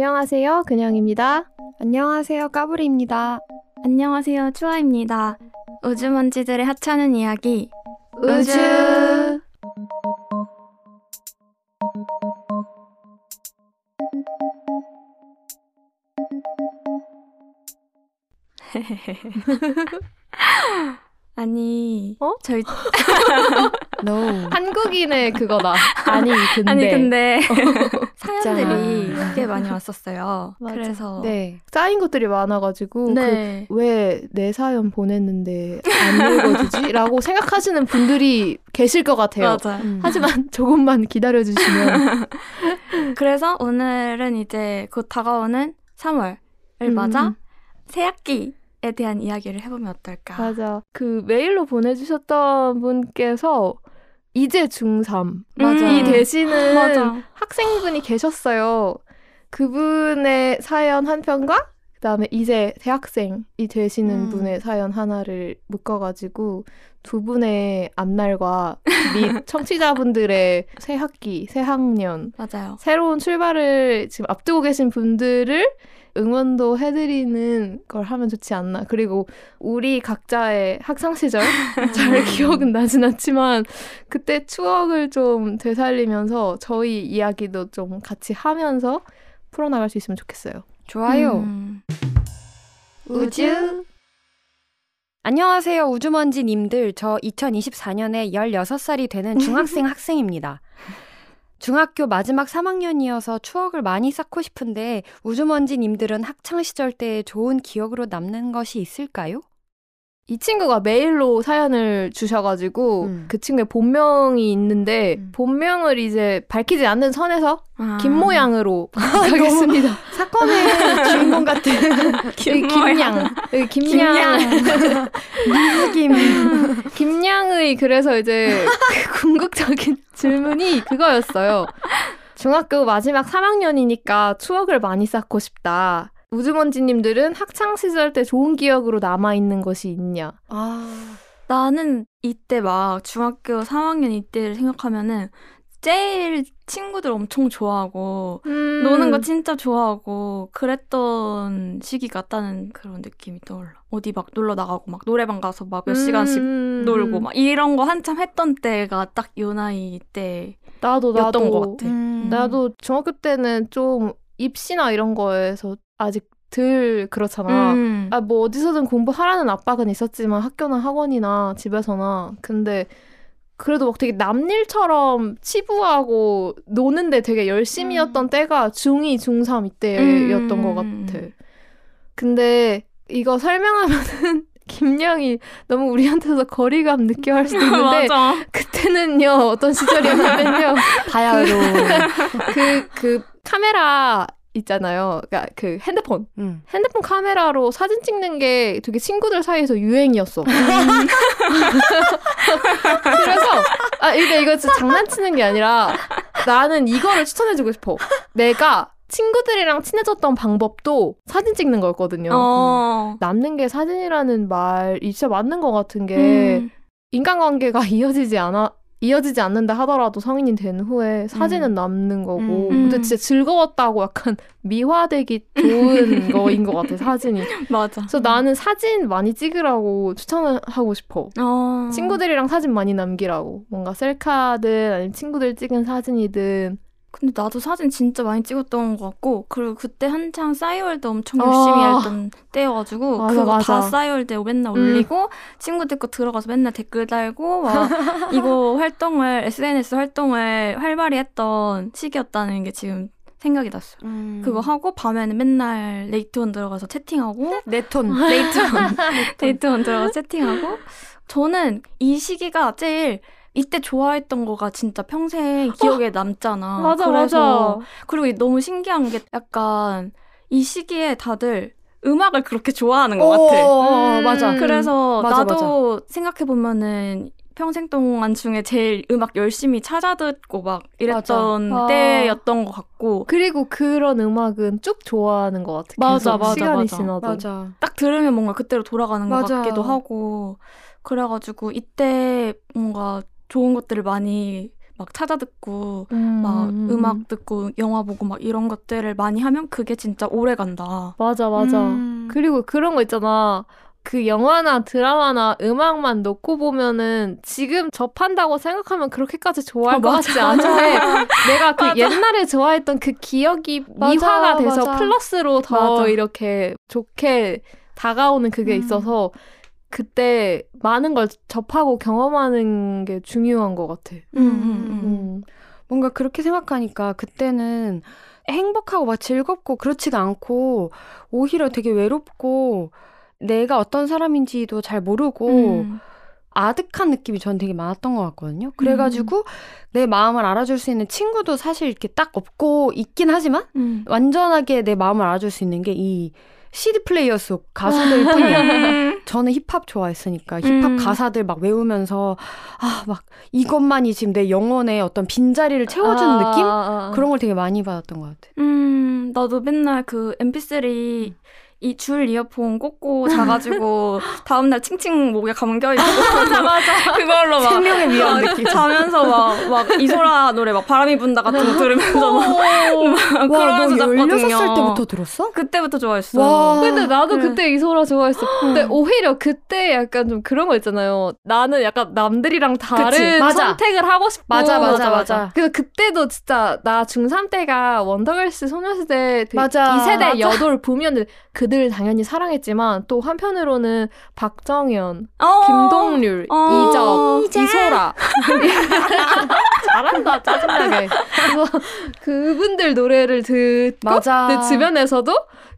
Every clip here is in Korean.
안녕하세요, 그냥입니다. 안녕하세요, 까불이입니다. 안녕하세요, 추아입니다. 우주먼지들의 하찮은 이야기. 우주. 아니, 어? 저희 No. 한국인의 그거다. 아니, 근데. 아니 근데 어. 사연들이 꽤 많이 왔었어요. 맞아. 그래서 네. 쌓인 것들이 많아가지고 네. 그 왜내 사연 보냈는데 안 읽어주지? 라고 생각하시는 분들이 계실 것 같아요. 맞아. 음. 하지만 조금만 기다려주시면 그래서 오늘은 이제 곧 다가오는 3월을 음. 맞아 새 학기 에 대한 이야기를 해보면 어떨까? 맞아. 그 메일로 보내주셨던 분께서 이제 중3 맞아. 이 되시는 맞아. 학생분이 계셨어요. 그분의 사연 한 편과 그다음에 이제 대학생이 되시는 음. 분의 사연 하나를 묶어가지고 두 분의 앞날과 및 청취자분들의 새 학기, 새 학년, 맞아요. 새로운 출발을 지금 앞두고 계신 분들을 응원도 해드리는 걸 하면 좋지 않나. 그리고 우리 각자의 학창 시절 잘 기억은 나진 않지만 그때 추억을 좀 되살리면서 저희 이야기도 좀 같이 하면서 풀어나갈 수 있으면 좋겠어요. 좋아요. 음. 우주. 안녕하세요, 우주먼지님들. 저 2024년에 16살이 되는 중학생 학생입니다. 중학교 마지막 3학년이어서 추억을 많이 쌓고 싶은데 우주먼지님들은 학창 시절 때 좋은 기억으로 남는 것이 있을까요? 이 친구가 메일로 사연을 주셔가지고 음. 그 친구의 본명이 있는데 음. 본명을 이제 밝히지 않는 선에서 아. 김 모양으로 하겠습니다. 사건의 주인공 같은 김양. 김양. 김. 김양의 그래서 이제 그 궁극적인 질문이 그거였어요. 중학교 마지막 3학년이니까 추억을 많이 쌓고 싶다. 우주먼지님들은 학창 시절 때 좋은 기억으로 남아 있는 것이 있냐? 아, 나는 이때 막 중학교 3학년 이때를 생각하면은 제일 친구들 엄청 좋아하고 음. 노는 거 진짜 좋아하고 그랬던 시기 같다는 그런 느낌이 떠올라. 어디 막 놀러 나가고 막 노래방 가서 막 몇 시간씩 음. 놀고 막 이런 거 한참 했던 때가 딱 요 나이 때 나도 나도 것 같아. 음. 나도 중학교 때는 좀 입시나 이런 거에서 아직 덜 그렇잖아. 음. 아, 뭐 어디서든 공부하라는 압박은 있었지만 학교나 학원이나 집에서나. 근데 그래도 막 되게 남일처럼 치부하고 노는데 되게 열심히였던 음. 때가 중2, 중3 이때였던 음. 것 같아. 근데 이거 설명하면은 김양이 너무 우리한테서 거리감 느껴 할 수도 있는데. 그때는요 어떤 시절이었냐면요 바야 외로운. 그, 그 카메라 있잖아요. 그러니까 그 핸드폰. 음. 핸드폰 카메라로 사진 찍는 게 되게 친구들 사이에서 유행이었어. 그래서 아 근데 이거 진짜 장난치는 게 아니라 나는 이거를 추천해주고 싶어. 내가 친구들이랑 친해졌던 방법도 사진 찍는 거였거든요. 어. 남는 게 사진이라는 말이 진짜 맞는 것 같은 게 음. 인간관계가 이어지지 않아 이어지지 않는다 하더라도 성인이 된 후에 사진은 남는 거고 음. 근데 진짜 즐거웠다고 약간 미화되기 좋은 거인 것 같아 사진이 맞아. 그래서 나는 사진 많이 찍으라고 추천을 하고 싶어 어. 친구들이랑 사진 많이 남기라고 뭔가 셀카든 아니면 친구들 찍은 사진이든 근데 나도 사진 진짜 많이 찍었던 것 같고 그리고 그때 한창 싸이월드 엄청 열심히 아. 했던 때여가지고 맞아, 그거 맞아. 다 싸이월드 맨날 음. 올리고 친구들 거 들어가서 맨날 댓글 달고 막 이거 활동을 SNS 활동을 활발히 했던 시기였다는 게 지금 생각이 났어. 요 음. 그거 하고 밤에는 맨날 네이트온 들어가서 채팅하고 네톤. 네이트온 네이트온 들어가서 채팅하고 저는 이 시기가 제일 이때 좋아했던 거가 진짜 평생 기억에 남잖아. 맞아 그래서 맞아 그리고 너무 신기한 게 약간 이 시기에 다들 음악을 그렇게 좋아하는 것 같아. 어, 음. 맞아. 그래서 맞아, 나도 생각해 보면은 평생 동안 중에 제일 음악 열심히 찾아 듣고 막 이랬던 맞아. 때였던 것 같고 그리고 그런 음악은 쭉 좋아하는 것 같아 맞아, 맞아, 시간이 맞아. 지나도 맞아. 딱 들으면 뭔가 그때로 돌아가는 것 맞아. 같기도 하고 그래가지고 이때 뭔가 좋은 것들을 많이 막 찾아 듣고 음. 막 음악 듣고 영화 보고 막 이런 것들을 많이 하면 그게 진짜 오래 간다. 맞아 맞아. 음. 그리고 그런 거 있잖아. 그 영화나 드라마나 음악만 놓고 보면은 지금 접한다고 생각하면 그렇게까지 좋아할 어, 것 맞아. 같지 않은데 내가 그 옛날에 좋아했던 그 기억이 맞아, 미화가 돼서 맞아. 플러스로 더 맞아. 이렇게 좋게 다가오는 그게 음. 있어서 그때 많은 걸 접하고 경험하는 게 중요한 것 같아. 음, 음, 음. 뭔가 그렇게 생각하니까 그때는 행복하고 막 즐겁고 그렇지가 않고 오히려 되게 외롭고 내가 어떤 사람인지도 잘 모르고 음. 아득한 느낌이 전 되게 많았던 것 같거든요. 그래가지고 내 마음을 알아줄 수 있는 친구도 사실 이렇게 딱 없고 있긴 하지만 음. 완전하게 내 마음을 알아줄 수 있는 게 이 CD 플레이어 속 가수들 뿐이야. 음. 저는 힙합 좋아했으니까 힙합 음. 가사들 막 외우면서 아 막 이것만이 지금 내 영혼의 어떤 빈자리를 채워주는 아, 느낌 아, 아. 그런 걸 되게 많이 받았던 것 같아. 음, 나도 맨날 그 MP3 이 줄 이어폰 꽂고 자가지고 다음날 칭칭 목에 감겨 있고 맞아 맞아 그걸로 막 생명의 위험 막 느낌. 자면서 막 막 이소라 노래 막 바람이 분다 같은 거 들으면서 막 와, 그러면서 너 잤거든요. 16살 때부터 들었어? 그때부터 좋아했어. 와. 근데 나도 그래. 그때 이소라 좋아했어. 근데 오히려 그때 약간 좀 그런 거 있잖아요. 나는 약간 남들이랑 다른. 선택을 하고 싶고. 맞아, 맞아, 맞아. 그래서 그때도 진짜 나 중3 때가 원더걸스 소녀시대 그 맞아. 이 세대 맞아. 여돌 보면은 그들 당연히 사랑했지만 또 한편으로는 박정현, 어. 김동률, 어. 이적, 이제. 이소라. 잘한다 짜증나게. 그래서 그분들 노래를 듣고 맞아. 내 주변에서도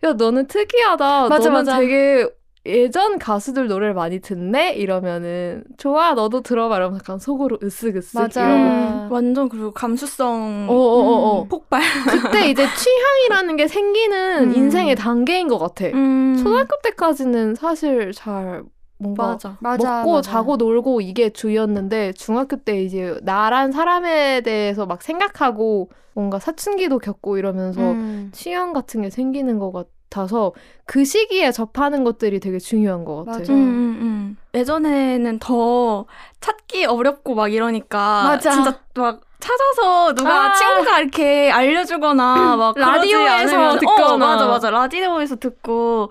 야 너는 특이하다. 맞아, 너는 맞아. 되게 예전 가수들 노래를 많이 듣네 이러면은 좋아 너도 들어봐 이러면 약간 속으로 으쓱으쓱 맞아. 이러고 음, 완전 그리고 감수성 어어어어. 음, 폭발. 그때 이제 취향이라는 게 생기는 음. 인생의 단계인 것 같아. 음. 초등학교 때까지는 사실 잘 뭔가 맞아. 맞아, 먹고 맞아. 자고 놀고 이게 주였는데 중학교 때 이제 나란 사람에 대해서 막 생각하고 뭔가 사춘기도 겪고 이러면서 음. 취향 같은 게 생기는 것 같아 서 그 시기에 접하는 것들이 되게 중요한 것 같아. 맞아. 음, 음, 음. 예전에는 더 찾기 어렵고 막 이러니까 맞아. 진짜 막 찾아서 누가 아. 친구가 이렇게 알려주거나 막 라디오에서 않으면- 듣거나. 어, 맞아 맞아 라디오에서 듣고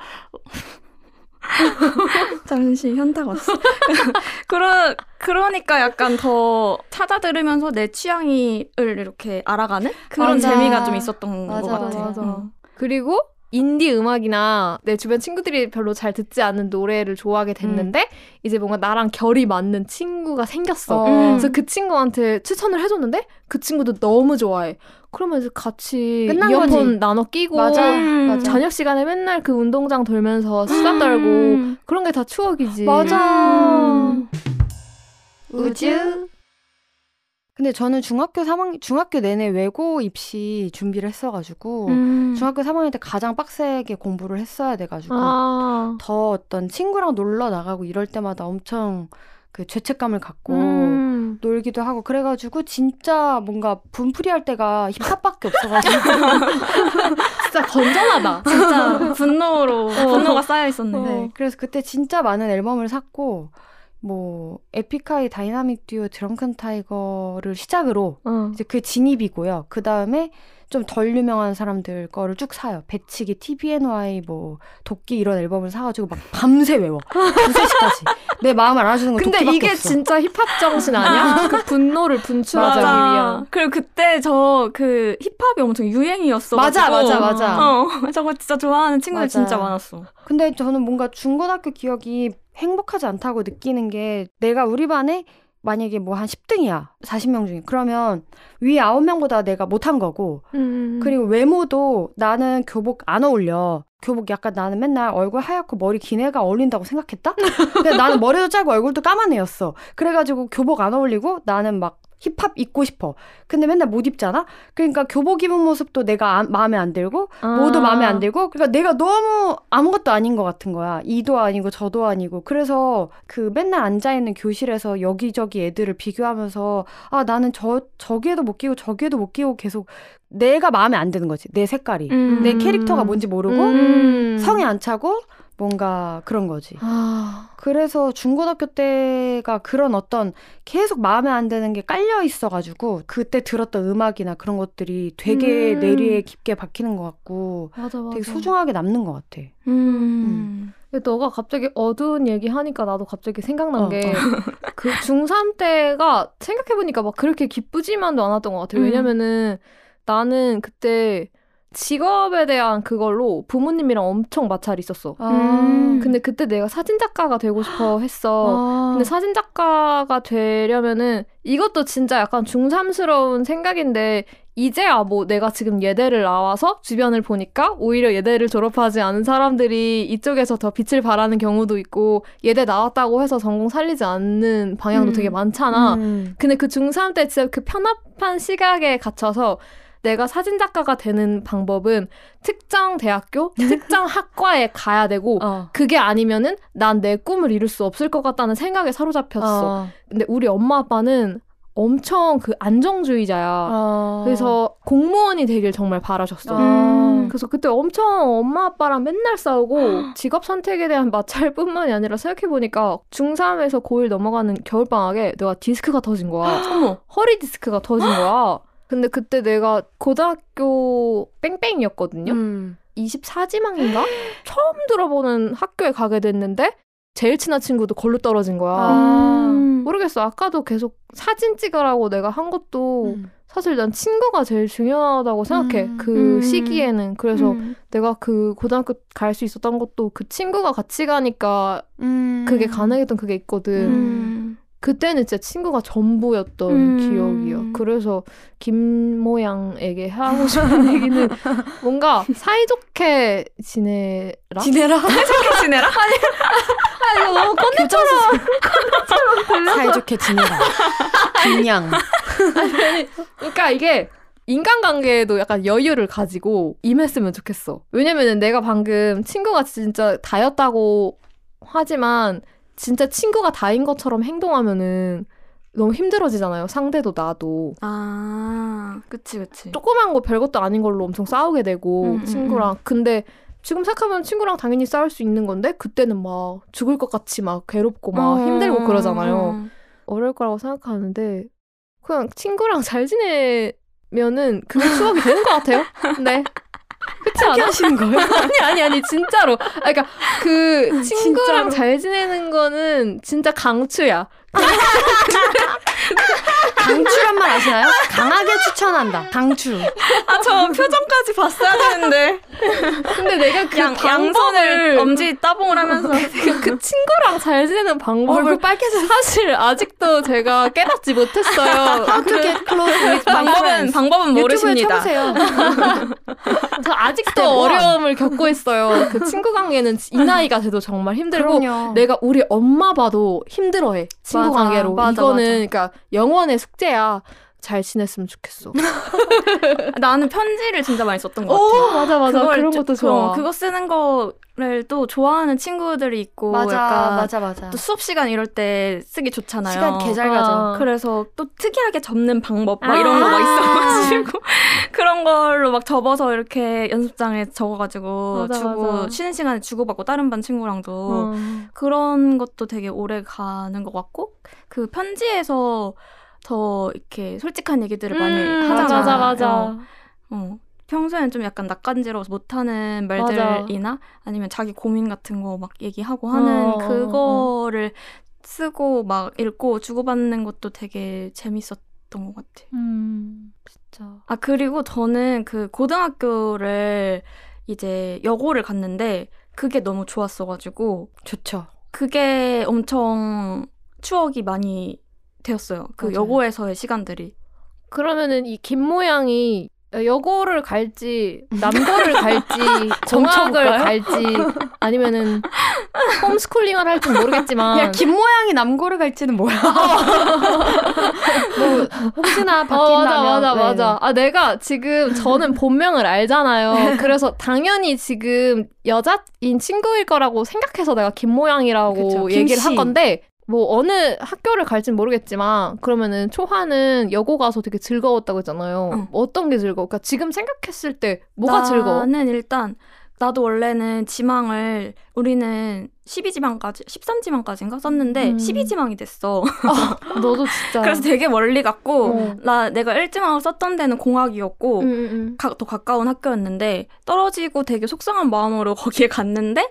잠시 현타가 왔어. 그러 그러니까 약간 더 찾아 들으면서 내 취향을 이렇게 알아가는 그런 맞아. 재미가 좀 있었던 맞아, 것 같아. 맞아. 음. 그리고 인디 음악이나 내 주변 친구들이 별로 잘 듣지 않는 노래를 좋아하게 됐는데 이제 뭔가 나랑 결이 맞는 친구가 생겼어. 어. 음. 그래서 그 친구한테 추천을 해줬는데 그 친구도 너무 좋아해. 그러면 이제 같이 이어폰 거지. 나눠 끼고 맞아. 음. 맞아. 저녁 시간에 맨날 그 운동장 돌면서 수다 떨고 음. 그런 게 다 추억이지. 맞아. 음. 우주. 근데 저는 중학교 3학 중학교 내내 외고 입시 준비를 했어가지고 음. 중학교 3학년 때 가장 빡세게 공부를 했어야 돼가지고 아. 더 어떤 친구랑 놀러 나가고 이럴 때마다 엄청 그 죄책감을 갖고 음. 놀기도 하고 그래가지고 진짜 뭔가 분풀이 할 때가 힙합밖에 없어가지고 진짜 건전하다. 진짜 분노로 분노가 쌓여 있었네. 네, 그래서 그때 진짜 많은 앨범을 샀고 뭐 에픽하이 다이나믹 듀오 드렁큰 타이거를 시작으로 어. 이제 그 진입이고요. 그 다음에 좀 덜 유명한 사람들 거를 쭉 사요. 배치기, TBNY, 뭐 도끼 이런 앨범을 사가지고 막 밤새 외워. 두세 시까지. 내 마음을 알아주는 건 근데 이게 없어. 진짜 힙합 정신 아니야? 그 분노를 분출하기 위한. 그리고 그때 저 그 힙합이 엄청 유행이었어. 맞아, 맞아, 맞아. 어, 저거 진짜 좋아하는 친구들 맞아. 진짜 많았어. 근데 저는 뭔가 중고등학교 기억이 행복하지 않다고 느끼는 게 내가 우리 반에 만약에 뭐 한 10등이야. 40명 중에. 그러면 위에 9명보다 내가 못한 거고 음. 그리고 외모도 나는 교복 안 어울려. 교복 약간 나는 맨날 얼굴 하얗고 머리 긴 애가 어울린다고 생각했다? 근데 나는 머리도 짧고 얼굴도 까만 애였어. 그래가지고 교복 안 어울리고 나는 막 힙합 입고 싶어. 근데 맨날 못 입잖아? 그러니까 교복 입은 모습도 내가 안- 마음에 안 들고 아. 모두 마음에 안 들고 그러니까 내가 너무 아무것도 아닌 것 같은 거야. 이도 아니고 저도 아니고 그래서 그 맨날 앉아 있는 교실에서 여기저기 애들을 비교하면서 아 나는 저 저기에도 못 끼고 저기에도 못 끼고 계속 내가 마음에 안 드는 거지 내 색깔이 음. 내 캐릭터가 뭔지 모르고 음. 성에 안 차고 뭔가 그런 거지. 아, 그래서 중고등학교 때가 그런 어떤 계속 마음에 안 드는 게 깔려 있어가지고 그때 들었던 음악이나 그런 것들이 되게 음. 뇌리에 깊게 박히는 것 같고 맞아, 맞아. 되게 소중하게 남는 것 같아. 음. 근데 너가 갑자기 어두운 얘기 하니까 나도 갑자기 생각난 어, 게그 중3 때가 생각해보니까 막 그렇게 기쁘지만도 않았던 것 같아요. 음. 왜냐면은 나는 그때 직업에 대한 그걸로 부모님이랑 엄청 마찰이 있었어. 음. 근데 그때 내가 사진작가가 되고 싶어 했어. 아. 근데 사진작가가 되려면은 이것도 진짜 약간 중삼스러운 생각인데 이제야 뭐 내가 지금 예대를 나와서 주변을 보니까 오히려 예대를 졸업하지 않은 사람들이 이쪽에서 더 빛을 발하는 경우도 있고 예대 나왔다고 해서 전공 살리지 않는 방향도 음. 되게 많잖아. 음. 근데 그 중3 때 진짜 그 편합한 시각에 갇혀서 내가 사진작가가 되는 방법은 특정 대학교, 특정 학과에 가야 되고 어. 그게 아니면은 난 내 꿈을 이룰 수 없을 것 같다는 생각에 사로잡혔어. 어. 근데 우리 엄마 아빠는 엄청 그 안정주의자야. 어. 그래서 공무원이 되길 정말 바라셨어. 어. 그래서 그때 엄청 엄마 아빠랑 맨날 싸우고 직업 선택에 대한 마찰뿐만이 아니라 생각해보니까 중3에서 고1 넘어가는 겨울방학에 내가 디스크가 터진 거야. 허리 디스크가 터진 거야. 근데 그때 내가 고등학교 뺑뺑이였거든요. 음. 24지망인가? 처음 들어보는 학교에 가게 됐는데 제일 친한 친구도 걸로 떨어진 거야. 아. 음. 모르겠어. 아까도 계속 사진 찍으라고 내가 한 것도 음. 사실 난 친구가 제일 중요하다고 생각해. 음. 그 음. 시기에는. 그래서 음. 내가 그 고등학교 갈 수 있었던 것도 그 친구가 같이 가니까 음. 그게 가능했던 그게 있거든. 음. 그때는 진짜 친구가 전부였던 음. 기억이야. 그래서 김모양에게 하고 싶은 얘기는 뭔가 사이좋게 지내라. 지내라. 어떻게 지내라? 아 이거 너무 교장 사이좋게 지내라. 그냥. 그러니까 이게 인간관계에도 약간 여유를 가지고 임했으면 좋겠어. 왜냐면은 내가 방금 친구가 진짜 다였다고 하지만 진짜 친구가 다인 것처럼 행동하면은 너무 힘들어지잖아요. 상대도 나도. 아, 그치, 그치. 조그만 거 별것도 아닌 걸로 엄청 싸우게 되고 음, 음, 친구랑 근데 지금 생각하면 친구랑 당연히 싸울 수 있는 건데 그때는 막 죽을 것 같이 막 괴롭고 막 어, 힘들고 그러잖아요. 음. 어려울 거라고 생각하는데 그냥 친구랑 잘 지내면은 그게 추억이 되는 것 같아요. 네. 그렇지 않아? 하시는 거예요? 아니 아니 아니 진짜로. 아, 그러니까 그 친구랑 진짜로? 잘 지내는 거는 진짜 강추야. 강추란 말 아시나요? 강하게 추천한다. 강추. 아, 저 표정까지 봤어야 되는데. 근데 내가 그 양, 양손을 엄지 따봉을 하면서. 그, 그 친구랑 잘 지내는 방법을 얼굴 빨개져. 사실 아직도 제가 깨닫지 못했어요. Get close with my 방법은. 방법은 저 모르십니다. 쳐보세요. 아직도 Step one. 어려움을 겪고 있어요. 그 친구 관계는 이 나이가 돼도 정말 힘들고 그럼요. 내가 우리 엄마 봐도 힘들어해 친구 맞아, 관계로 맞아, 이거는 맞아. 그러니까 영원의 숙제야 잘 지냈으면 좋겠어. 나는 편지를 진짜 많이 썼던 것 같아. 오 맞아 맞아 그런 좀- 것도 좋아. 어, 그거 쓰는 거를 또 좋아하는 친구들이 있고 맞아, 약간 맞아, 맞아. 또 수업 시간 이럴 때 쓰기 좋잖아요. 시간 개잘 가죠. 아. 그래서 또 특이하게 접는 방법 막 아. 이런 거 막 있어가지고 그런 걸로 막 접어서 이렇게 연습장에 적어가지고 맞아, 주고 맞아. 쉬는 시간에 주고받고 다른 반 친구랑도 어. 그런 것도 되게 오래 가는 것 같고 그 편지에서 더 이렇게 솔직한 얘기들을 많이 음, 하잖아. 맞아 맞아. 어, 어. 평소에는 좀 약간 낯간지러워서 못하는 말들이나 아니면 자기 고민 같은 거 막 얘기하고 하는 어, 어, 그거를 쓰고 막 읽고 주고받는 것도 되게 재밌었던 것 같아. 음 진짜. 아 그리고 저는 그 고등학교를 이제 여고를 갔는데 그게 너무 좋았어가지고 좋죠. 그게 엄청 추억이 많이 되었어요. 그 맞아요. 여고에서의 시간들이. 그러면은 이김 모양이 여고를 갈지 남고를 갈지 정학을? 갈지 아니면은 홈스쿨링을 할지 모르겠지만 야, 김 모양이 남고를 갈지는 뭐야? 뭐 혹시나 어, 바뀐다면. 맞아, 맞아, 네. 맞아. 아, 내가 지금 저는 본명을 알잖아요. 그래서 당연히 지금 여자인 친구일 거라고 생각해서 내가 김 모양이라고 그쵸, 얘기를. 한 건데, 뭐, 어느 학교를 갈진 모르겠지만, 그러면은 초하는 여고 가서 되게 즐거웠다고 했잖아요. 응. 어떤 게 즐거워? 그러니까 지금 생각했을 때 뭐가 즐거워? 나는 일단 나도 원래는 지망을 우리는 12지망까지 13지망까지인가 썼는데 음. 12지망이 됐어. 너도 진짜. 그래서 되게 멀리 갔고 어. 나 내가 1지망을 썼던 데는 공학이었고 응, 응, 가, 더 가까운 학교였는데 떨어지고 되게 속상한 마음으로 거기에 갔는데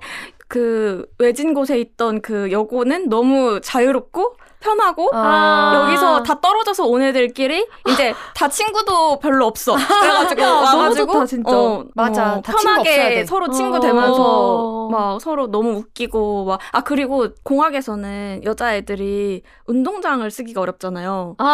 그 외진 곳에 있던 그 여고는 너무 자유롭고 편하고 아. 여기서 다 떨어져서 온 애들끼리 이제 다 친구도 별로 없어. 그래가지고 와가지고 좋다, 진짜. 어, 맞아. 어, 다 친구. 편하게 서로 친구 어. 되면서 막 서로 너무 웃기고 막 아 그리고 공학에서는 여자애들이 운동장을 쓰기가 어렵잖아요. 아, 아,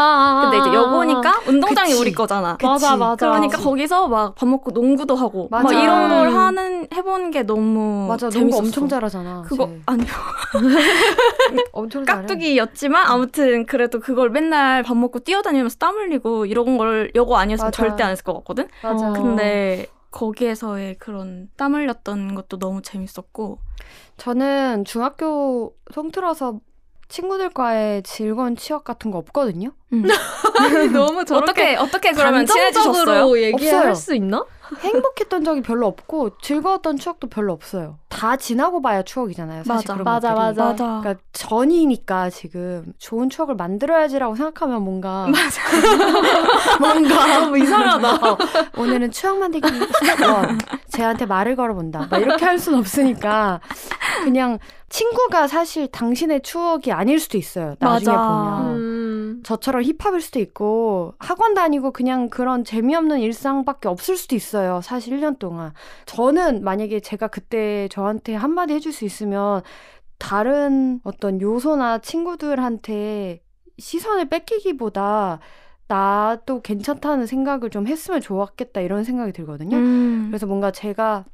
아, 근데 이제 여고니까 운동장이 그치. 우리 거잖아. 맞아, 그치. 맞아. 그러니까 거기서 막 밥 먹고 농구도 하고 막 맞아. 이런 걸 음. 하는 해본 게 너무 맞아, 재밌었어. 농구 엄청 잘하잖아. 그거 쟤. 아니요 엄청 잘해. 깍두기였지만 아무튼 그래도 그걸 맨날 밥 먹고 뛰어다니면서 땀 흘리고 이런 걸 여고 아니었으면 맞아. 절대 안 했을 것 같거든. 맞아. 어. 근데 거기에서의 그런 땀 흘렸던 것도 너무 재밌었고 저는 중학교 통틀어서 친구들과의 즐거운 추억 같은 거 없거든요. 너무 어떻게 어떻게 그러면 친해지셨어요? 얘기할 없어요. 수 있나? 행복했던 적이 별로 없고 즐거웠던 추억도 별로 없어요. 다 지나고 봐야 추억이잖아요. 사실 맞아. 그런 맞아, 것들이. 맞아. 맞아. 그러니까 전이니까 지금 좋은 추억을 만들어야지라고 생각하면 뭔가 뭔가 너무 이상하다. 어, 오늘은 추억 만들기 원 쟤한테 말을 걸어본다 막 이렇게 할 순 없으니까 그냥 친구가 사실 당신의 추억이 아닐 수도 있어요 나중에 맞아. 보면 음. 저처럼 힙합일 수도 있고 학원 다니고 그냥 그런 재미없는 일상밖에 없을 수도 있어요. 사실 1년 동안. 저는 만약에 제가 그때 저한테 한마디 해줄 수 있으면 다른 어떤 요소나 친구들한테 시선을 뺏기기보다 나도 괜찮다는 생각을 좀 했으면 좋았겠다 이런 생각이 들거든요. 음. 그래서 뭔가 제가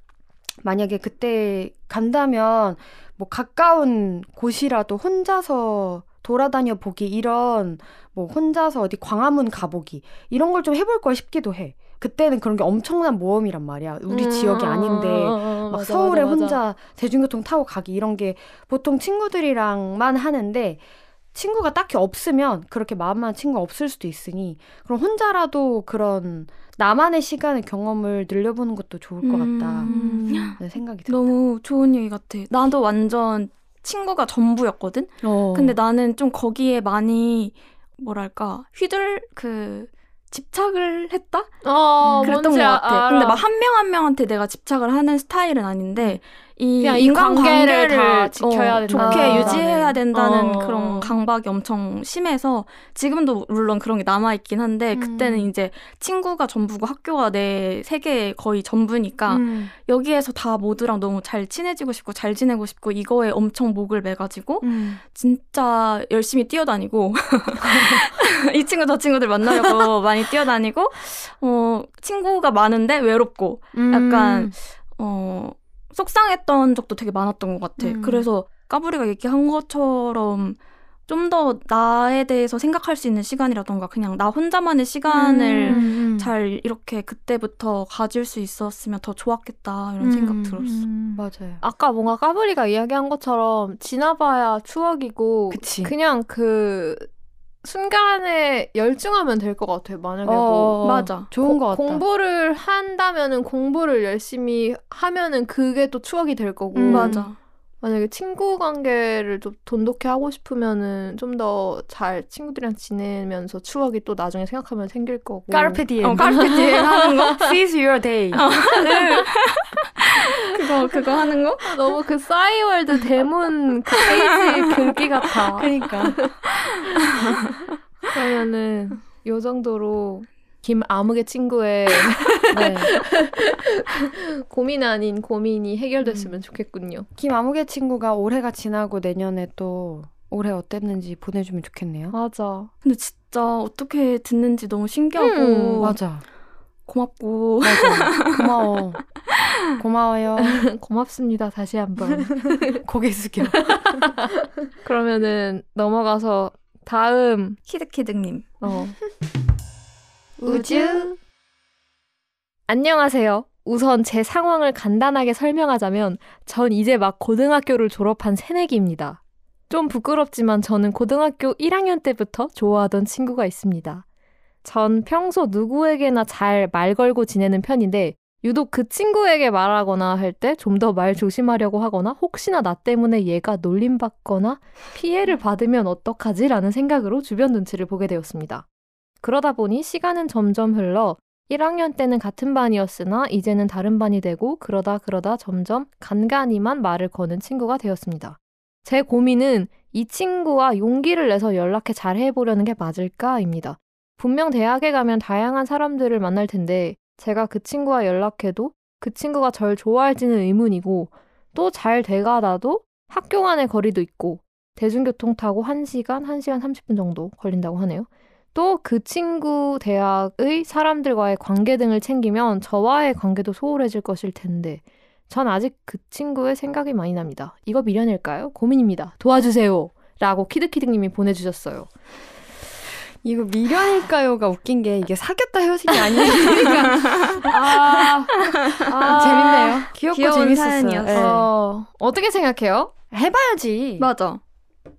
만약에 그때 간다면 뭐 가까운 곳이라도 혼자서 돌아다녀 보기 이런 뭐 혼자서 어디 광화문 가보기 이런 걸 좀 해볼 걸 싶기도 해. 그때는 그런 게 엄청난 모험이란 말이야. 우리 음, 지역이 아닌데 어, 막 맞아, 서울에 맞아, 맞아. 혼자 대중교통 타고 가기 이런 게 보통 친구들이랑만 하는데 친구가 딱히 없으면 그렇게 마음만 친구가 없을 수도 있으니 그럼 혼자라도 그런 나만의 시간의 경험을 늘려보는 것도 좋을 것 같다. 음. 는 생각이 들어요. 너무 좋은 얘기 같아. 나도 완전 친구가 전부였거든. 어. 근데 나는 좀 거기에 많이 뭐랄까 휘둘 그 집착을 했다? 어, 그랬던 것 아- 같아. 알아. 근데 막 한 명 한 명한테 내가 집착을 하는 스타일은 아닌데 이 인간관계를 관계를 다 지켜야 어, 된다. 좋게 아, 유지해야 된다는 어. 그런 강박이 엄청 심해서 지금도 물론 그런 게 남아 있긴 한데 음. 그때는 이제 친구가 전부고 학교가 내 세계 거의 전부니까 음. 여기에서 다 모두랑 너무 잘 친해지고 싶고 잘 지내고 싶고 이거에 엄청 목을 매가지고 음. 진짜 열심히 뛰어다니고 이 친구 저 친구들 만나려고 많이 뛰어다니고 어 친구가 많은데 외롭고 약간 음. 어 속상했던 적도 되게 많았던 것 같아. 음. 그래서 까불이가 얘기한 것처럼 좀 더 나에 대해서 생각할 수 있는 시간이라던가 그냥 나 혼자만의 시간을 음. 잘 이렇게 그때부터 가질 수 있었으면 더 좋았겠다 이런 음. 생각 들었어. 음. 맞아요. 아까 뭔가 까불이가 이야기한 것처럼 지나봐야 추억이고 그치. 그냥 그 순간에 열중하면 될 것 같아요. 만약에 어, 뭐 맞아. 좋은 고- 것 같다. 공부를 한다면은 공부를 열심히 하면은 그게 또 추억이 될 거고 음. 맞아. 만약에 친구 관계를 좀 돈독히 하고 싶으면은 좀 더 잘 친구들이랑 지내면서 추억이 또 나중에 생각하면 생길 거고 carpe diem. 어, carpe diem 하는 거? Seize your day. 그거 그거 하는 거? 아, 너무 그 싸이월드 대문 그 페이지 글귀 같아. 그러니까. 그러면은 요 정도로 김아무개 친구의 네. 고민 아닌 고민이 해결됐으면 좋겠군요. 김아무개 친구가 올해가 지나고 내년에 또 올해 어땠는지 보내주면 좋겠네요. 맞아. 근데 진짜 어떻게 듣는지 너무 신기하고 음, 맞아. 고맙고 맞아. 고마워. 고마워요. 고맙습니다. 다시 한번. 고개 숙여. 그러면은 넘어가서 다음 키득키득님. 어. 우주. 안녕하세요. 우선 제 상황을 간단하게 설명하자면 전 이제 막 고등학교를 졸업한 새내기입니다. 좀 부끄럽지만 저는 고등학교 1학년 때부터 좋아하던 친구가 있습니다. 전 평소 누구에게나 잘 말 걸고 지내는 편인데 유독 그 친구에게 말하거나 할 때 좀 더 말 조심하려고 하거나 혹시나 나 때문에 얘가 놀림받거나 피해를 받으면 어떡하지라는 생각으로 주변 눈치를 보게 되었습니다. 그러다 보니 시간은 점점 흘러 1학년 때는 같은 반이었으나 이제는 다른 반이 되고 그러다 그러다 점점 간간히만 말을 거는 친구가 되었습니다. 제 고민은 이 친구와 용기를 내서 연락해 잘 해보려는 게 맞을까입니다. 분명 대학에 가면 다양한 사람들을 만날 텐데 제가 그 친구와 연락해도 그 친구가 절 좋아할지는 의문이고 또 잘 돼가다도 학교 간의 거리도 있고 대중교통 타고 1시간, 1시간 30분 정도 걸린다고 하네요. 또 그 친구 대학의 사람들과의 관계 등을 챙기면 저와의 관계도 소홀해질 것일 텐데 전 아직 그 친구의 생각이 많이 납니다. 이거 미련일까요? 고민입니다. 도와주세요. 라고 키드키드님이 보내주셨어요. 이거 미련일까요가 웃긴 게 이게 사귀었다 헤어진 게 아니니까 아, 아 재밌네요. 귀엽고 재밌었어요. 네. 어, 어떻게 생각해요? 해봐야지. 맞아.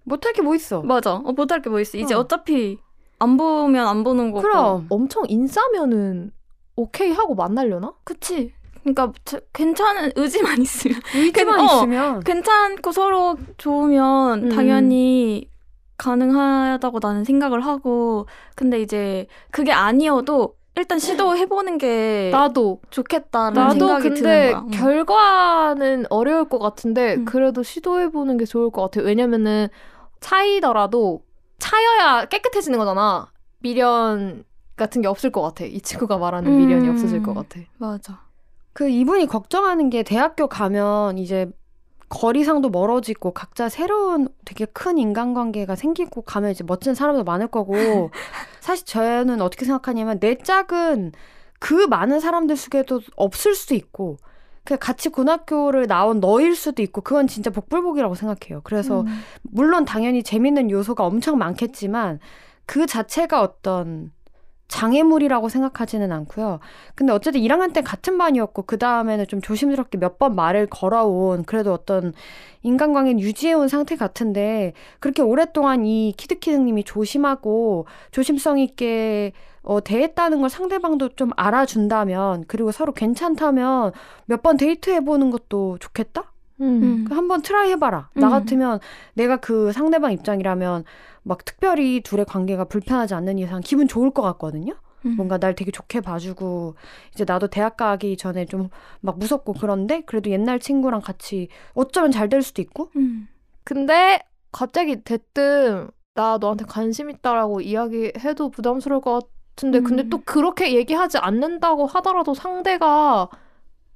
못할 게 뭐 있어? 맞아. 어, 못할 게 뭐 있어. 이제 어. 어. 차피 안 보면 안 보는 거고. 그럼 엄청 인싸면은 오케이 하고 만나려나? 그치. 그러니까 저- 괜찮은 의지만 있으면 의지만 어. 있으면 괜찮고 서로 좋으면 음. 당연히 가능하다고 나는 생각을 하고 근데 이제 그게 아니어도 일단 시도해보는 게 나도. 좋겠다는 나도 생각이 근데 드는 거야. 응. 결과는 어려울 것 같은데 음. 그래도 시도해보는 게 좋을 것 같아요. 왜냐면은 차이더라도 차여야 깨끗해지는 거잖아. 미련 같은 게 없을 것 같아. 이 친구가 말하는 미련이 음. 없어질 것 같아. 맞아. 그 이분이 걱정하는 게 대학교 가면 이제 거리상도 멀어지고 각자 새로운 되게 큰 인간관계가 생기고 가면 이제 멋진 사람도 많을 거고 사실 저는 어떻게 생각하냐면 내 짝은 그 많은 사람들 속에도 없을 수도 있고 그 같이 고등학교를 나온 너일 수도 있고 그건 진짜 복불복이라고 생각해요. 그래서 음. 물론 당연히 재밌는 요소가 엄청 많겠지만 그 자체가 어떤 장애물이라고 생각하지는 않고요. 근데 어쨌든 1학년 때 같은 반이었고 그 다음에는 좀 조심스럽게 몇 번 말을 걸어온 그래도 어떤 인간관계는 유지해온 상태 같은데 그렇게 오랫동안 이 키드키드님이 조심하고 조심성 있게 어, 대했다는 걸 상대방도 좀 알아준다면 그리고 서로 괜찮다면 몇 번 데이트해보는 것도 좋겠다? 음. 그 한번 try 해봐라. 나 음. 같으면 내가 그 상대방 입장이라면 막 특별히 둘의 관계가 불편하지 않는 이상 기분 좋을 것 같거든요. 음. 뭔가 날 되게 좋게 봐주고 이제 나도 대학 가기 전에 좀 막 무섭고 그런데 그래도 옛날 친구랑 같이 어쩌면 잘 될 수도 있고 음. 근데 갑자기 대뜸 나 너한테 관심 있다라고 이야기해도 부담스러울 것 같은데 근데 음. 또 그렇게 얘기하지 않는다고 하더라도 상대가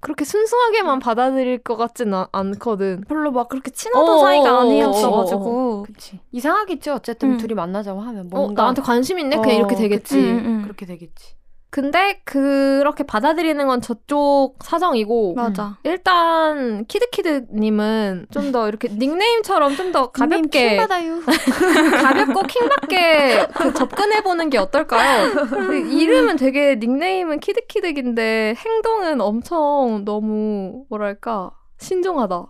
그렇게 순수하게만 받아들일 것 같진 아- 않거든. 별로 막 그렇게 친하던 어, 사이가 어, 어, 아니었어가지고. 그치 이상하겠지 어쨌든 음. 둘이 만나자고 하면 어, 뭔가 나한테 관심 있네? 그냥 어, 이렇게 되겠지. 음, 음. 그렇게 되겠지 근데 그렇게 받아들이는 건 저쪽 사정이고 맞아. 일단 키드키드님은 좀 더 이렇게 닉네임처럼 좀 더 가볍게 받아요 가볍고 킹받게 그 접근해보는 게 어떨까요? 그 이름은 되게 닉네임은 키드키드인데 행동은 엄청 너무 뭐랄까 신중하다.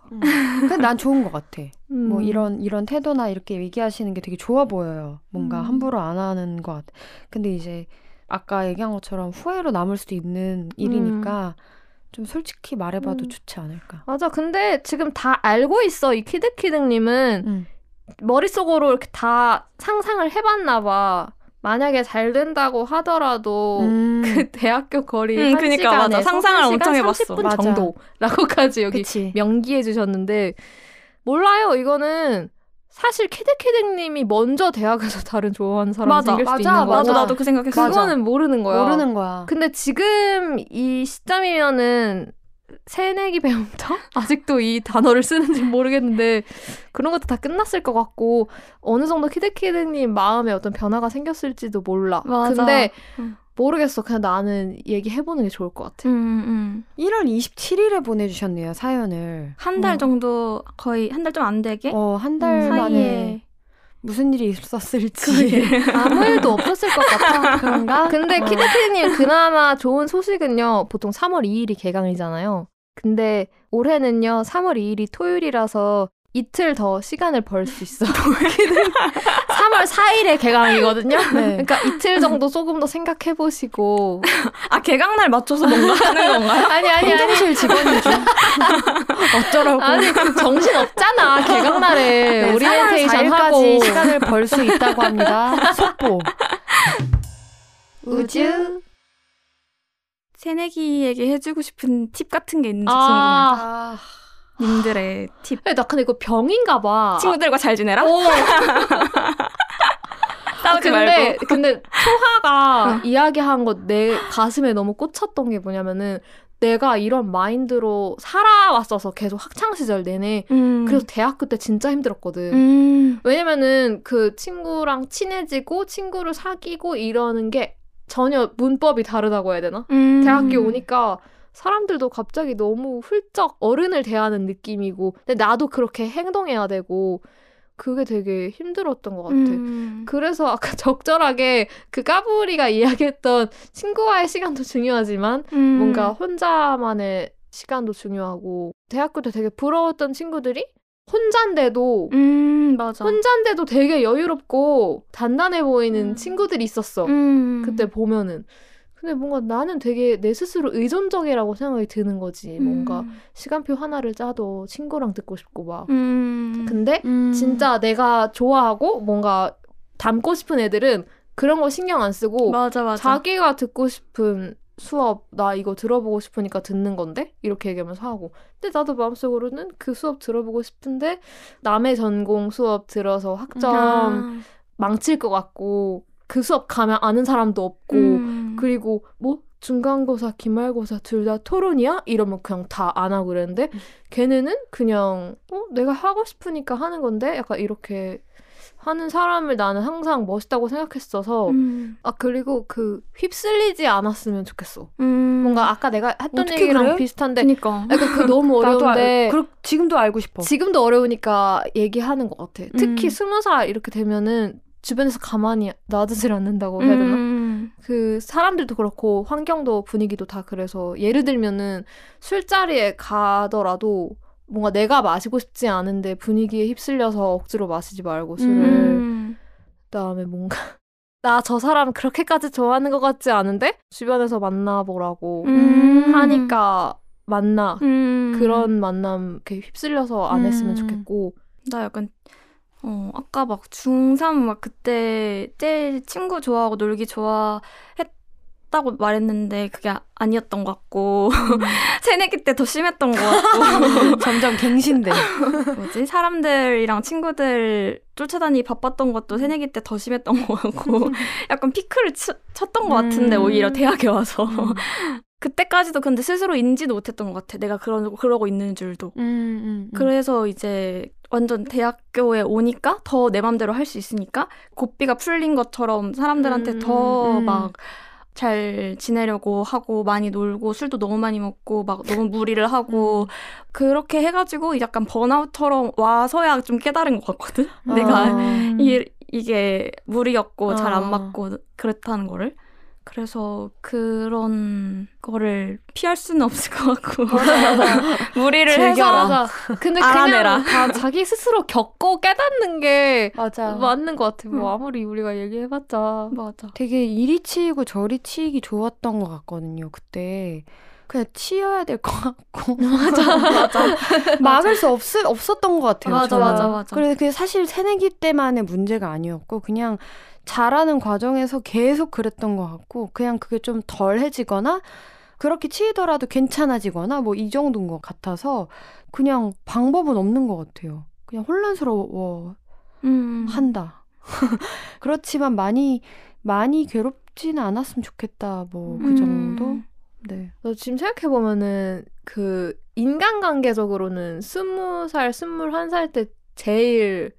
근데 난 좋은 것 같아 음. 뭐 이런 이런 태도나 이렇게 얘기하시는 게 되게 좋아 보여요. 뭔가 음. 함부로 안 하는 것 같아. 근데 이제 아까 얘기한 것처럼 후회로 남을 수도 있는 일이니까 좀 솔직히 말해봐도 음. 좋지 않을까. 맞아. 근데 지금 다 알고 있어. 이 키드키드님은 음. 머릿속으로 이렇게 다 상상을 해봤나 봐. 만약에 잘 된다고 하더라도 음. 그 대학교 거리 음, 시간에서 맞아. 상상을 한 엄청 해봤어. 30분 맞아. 정도라고까지 여기. 명기해 주셨는데 몰라요. 이거는 사실 키드키드님이 먼저 대학에서 다른 좋아하는 사람 맞아, 생길 수도 맞아, 있는 나도 맞아. 나도 그 생각했어. 그거는 모르는 거야. 모르는 거야. 근데 지금 이 시점이면은 새내기 배움터 아직도 이 단어를 쓰는지 모르겠는데 그런 것도 다 끝났을 것 같고 어느 정도 키드키드님 마음에 어떤 변화가 생겼을지도 몰라. 맞아. 근데 응. 모르겠어. 그냥 나는 얘기해보는 게 좋을 것 같아. 음, 음. 1월 27일에 보내주셨네요 사연을. 한달 어. 정도 거의 한 달 좀 안 되게 어 한달 음, 만에 사이에 무슨 일이 있었을지. 아무 일도 없었을 것 같아. 그런가? 근데 어. 키드키드님 그나마 좋은 소식은요. 보통 3월 2일이 개강이잖아요. 근데 올해는요. 3월 2일이 토요일이라서 이틀 더 시간을 벌 수 있어. 3월 4일에 개강이거든요. 네. 그러니까 이틀 정도 조금 더 생각해 보시고. 아 개강 날 맞춰서 뭔가 하는 건가요? 아니 아니 아니. 행정실 직원인 줄. 어쩌라고. 아니 그 정신 없잖아 개강 날에 네, 오리엔테이션 4월 하고 4일까지 시간을 벌 수 있다고 합니다. 속보. 우주 새내기에게 해주고 싶은 팁 같은 게 있는지 아, 아, 궁금해. 님들의 팁. 나 근데 이거 병인가 봐. 친구들과 잘 지내라. 오, 싸우지 근데 말고. 근데 초하가 이야기한 것내 가슴에 너무 꽂혔던 게 뭐냐면은 내가 이런 마인드로 살아왔어서 계속 학창 시절 내내 음. 그래서 대학교 때 진짜 힘들었거든. 음. 왜냐면은 그 친구랑 친해지고 친구를 사귀고 이러는 게 전혀 문법이 다르다고 해야 되나? 음. 대학교 오니까 사람들도 갑자기 너무 훌쩍 어른을 대하는 느낌이고 근데 나도 그렇게 행동해야 되고 그게 되게 힘들었던 것 같아. 음. 그래서 아까 적절하게 그 까불이가 이야기했던 친구와의 시간도 중요하지만 음. 뭔가 혼자만의 시간도 중요하고 대학교 때 되게 부러웠던 친구들이 혼잔데도 음 맞아. 혼잔데도 되게 여유롭고 단단해 보이는 음. 친구들이 있었어. 음. 그때 보면은. 근데 뭔가 나는 되게 내 스스로 의존적이라고 생각이 드는 거지. 뭔가 음. 시간표 하나를 짜도 친구랑 듣고 싶고 막. 음. 근데 음. 진짜 내가 좋아하고 뭔가 닮고 싶은 애들은 그런 거 신경 안 쓰고 맞아 맞아. 자기가 듣고 싶은 수업 나 이거 들어보고 싶으니까 듣는 건데 이렇게 얘기하면서 하고 근데 나도 마음속으로는 그 수업 들어보고 싶은데 남의 전공 수업 들어서 학점 아. 망칠 것 같고 그 수업 가면 아는 사람도 없고 음. 그리고 뭐 중간고사 기말고사 둘 다 토론이야 이러면 그냥 다 안 하고 그랬는데 걔네는 그냥 어 내가 하고 싶으니까 하는 건데 약간 이렇게 하는 사람을 나는 항상 멋있다고 생각했어서 음. 아 그리고 그 휩쓸리지 않았으면 좋겠어. 음. 뭔가 아까 내가 했던 얘기랑 그래? 비슷한데 그니까. 약간 그 너무 어려운데 알, 지금도 알고 싶어. 지금도 어려우니까 얘기하는 것 같아. 특히 음. 스무 살 이렇게 되면은 주변에서 가만히 놔두질 않는다고 해야 되나? 음. 그 사람들도 그렇고 환경도 분위기도 다 그래서 예를 들면은 술자리에 가더라도 뭔가 내가 마시고 싶지 않은데 분위기에 휩쓸려서 억지로 마시지 말고 술을 음. 그다음에 뭔가 나 저 사람 그렇게까지 좋아하는 것 같지 않은데 주변에서 만나보라고 음. 하니까 만나 음. 그런 만남 이렇게 휩쓸려서 안 했으면 음. 좋겠고 나 약간 어 아까 막 중3 막 그때 제일 친구 좋아하고 놀기 좋아했다고 말했는데 그게 아- 아니었던 것 같고 새내기 때 더 심했던 것 같고 점점 갱신돼. 뭐지 사람들이랑 친구들 쫓아다니 바빴던 것도 새내기 때 더 심했던 것 같고 약간 피크를 치- 쳤던 것 같은데 음. 오히려 대학에 와서 음. 그때까지도 근데 스스로 인지도 못했던 것 같아 내가 그러, 그러고 있는 줄도 음, 음, 음. 그래서 이제 완전 대학교에 오니까 더 내 맘대로 할 수 있으니까 고삐가 풀린 것처럼 사람들한테 음, 더 음. 막잘 지내려고 하고 많이 놀고 술도 너무 많이 먹고 막 너무 무리를 하고 그렇게 해가지고 약간 번아웃처럼 와서야 좀 깨달은 것 같거든. 내가 아. 이게, 이게 무리였고 잘 아. 안 맞고 그렇다는 거를. 그래서 그런 거를 피할 수는 없을 것 같고 무리를 해서 즐겨라. 맞아. 근데 알아내라. 그냥 다 자기 스스로 겪고 깨닫는 게 맞아. 맞는 것 같아. 뭐 아무리 우리가 얘기해봤자. 맞아. 되게 이리 치이고 저리 치이기 좋았던 것 같거든요. 그때 그냥 치여야 될 것 같고 맞아 맞아 막을 수 없, 없었던 것 같아요. 맞아, 저는. 맞아, 맞아. 그래서 그게 사실 새내기 때만의 문제가 아니었고 그냥 자라는 과정에서 계속 그랬던 것 같고 그냥 그게 좀 덜해지거나 그렇게 치이더라도 괜찮아지거나 뭐 이 정도인 것 같아서 그냥 방법은 없는 것 같아요. 그냥 혼란스러워 음. 한다. 그렇지만 많이 많이 괴롭지는 않았으면 좋겠다. 뭐그 음. 정도. 네. 너 지금 생각해보면은 그 인간관계적으로는 스무 살, 스물한 살 때 제일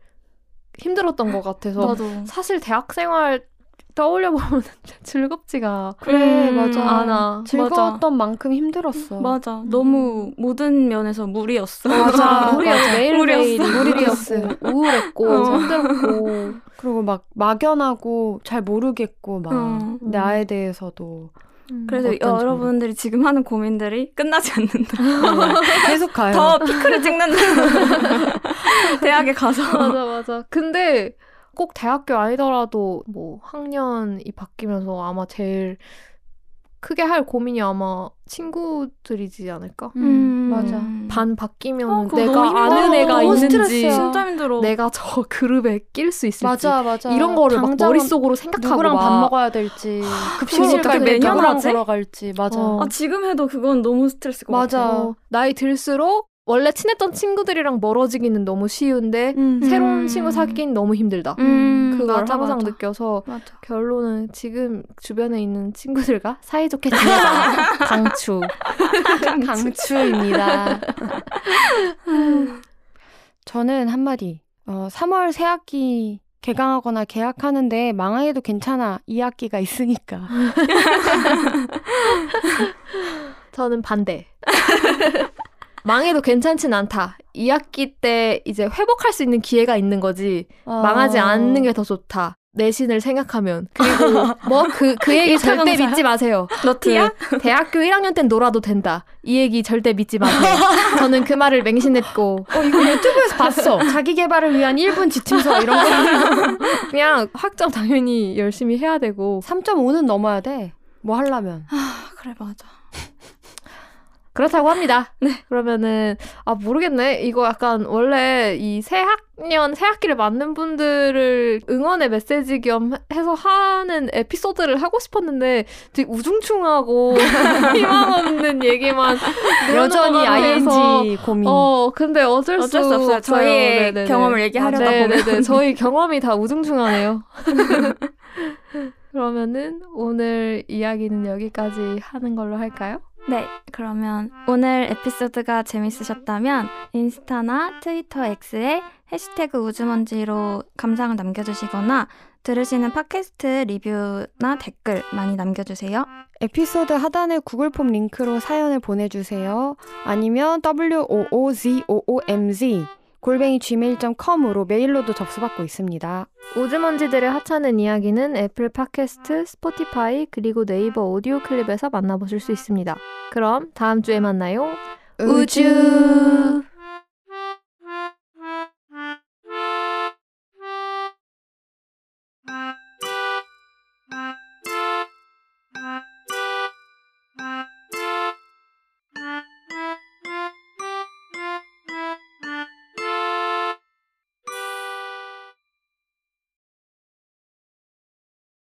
힘들었던 것 같아서 나도 사실 대학 생활 떠올려 보면 즐겁지가 그래 음, 맞아. 않아. 즐거웠던 만큼 힘들었어. 맞아 너무 모든 면에서 무리였어 맞아. 우리였어 매일 매일. 무리였고 우울했고 어. 힘들었고 그리고 막 막연하고 잘 모르겠고 막 어. 나에 대해서도 그래서 어떤 점이? 여러분들이 지금 하는 고민들이 끝나지 않는다. 계속 가요. 더 피크를 찍는다. 대학에 가서. 맞아 맞아. 근데 꼭 대학교 아니더라도 뭐 학년이 바뀌면서 아마 제일 크게 할 고민이 아마 친구들이지 않을까? 음, 맞아. 반 바뀌면 어, 내가. 아는 애가 있는지 스트레스야. 진짜 힘들어. 내가 저 그룹에 낄 수 있을지 맞아 맞아. 이런 거를 막 머릿속으로 생각하고 누구랑 막 밥 먹어야 될지 급식실 그걸 갈 어떻게 때 매년 하지? 걸어갈지 맞아. 어. 아, 지금 해도 그건 너무 스트레스일 것 맞아. 같아. 어, 나이 들수록 원래 친했던 친구들이랑 멀어지기는 너무 쉬운데 음. 새로운 음. 친구 사귀긴 너무 힘들다. 음, 그걸 맞아, 항상 맞아. 느껴서 맞아. 결론은 지금 주변에 있는 친구들과 사이좋게 지내자. 강추. 강추 입니다. 저는 한마디. 어, 3월 새 학기 개강하거나 개학하는데 망해도 괜찮아. 2학기가 있으니까. 저는 반대. 망해도 괜찮진 않다. 2학기 때 이제 회복할 수 있는 기회가 있는 거지. 망하지 않는 게 더 좋다. 내신을 생각하면. 그리고 뭐 그 그 얘기 절대. 믿지 마세요. 너 티야? 그 대학교 1학년 땐 놀아도 된다. 이 얘기 절대 믿지 마세요. 저는 그 말을 맹신했고 어, 이거 유튜브에서 봤어. 자기 개발을 위한 1분 지침서 이런 거. 그냥 학점 당연히 열심히 해야 되고 3.5는 넘어야 돼. 뭐 하려면. 아, 그래, 맞아. 그렇다고 합니다. 그러면은 아 모르겠네. 이거 약간 원래 이 새 학년 새 학기를 맞는 분들을 응원의 메시지 겸 해서 하는 에피소드를 하고 싶었는데 되게 우중충하고 희망 없는 얘기만 여전히 ING 고민. 어, 근데 어쩔, 어쩔 수 없어요. 저희의 네네네. 경험을 얘기하려다 네네네. 보면. 저희 경험이 다 우중충하네요. 그러면은 오늘 이야기는 여기까지 하는 걸로 할까요? 네, 그러면 오늘 에피소드가 재밌으셨다면 인스타나 트위터 X에 해시태그 우주먼지로 감상을 남겨주시거나 들으시는 팟캐스트 리뷰나 댓글 많이 남겨주세요. 에피소드 하단의 구글 폼 링크로 사연을 보내주세요. 아니면 woozomz 골뱅이 gmail.com으로 메일로도 접수받고 있습니다. 우주먼지들의 하찮은 이야기는 애플 팟캐스트, 스포티파이, 그리고 네이버 오디오 클립에서 만나보실 수 있습니다. 그럼 다음 주에 만나요. 우주!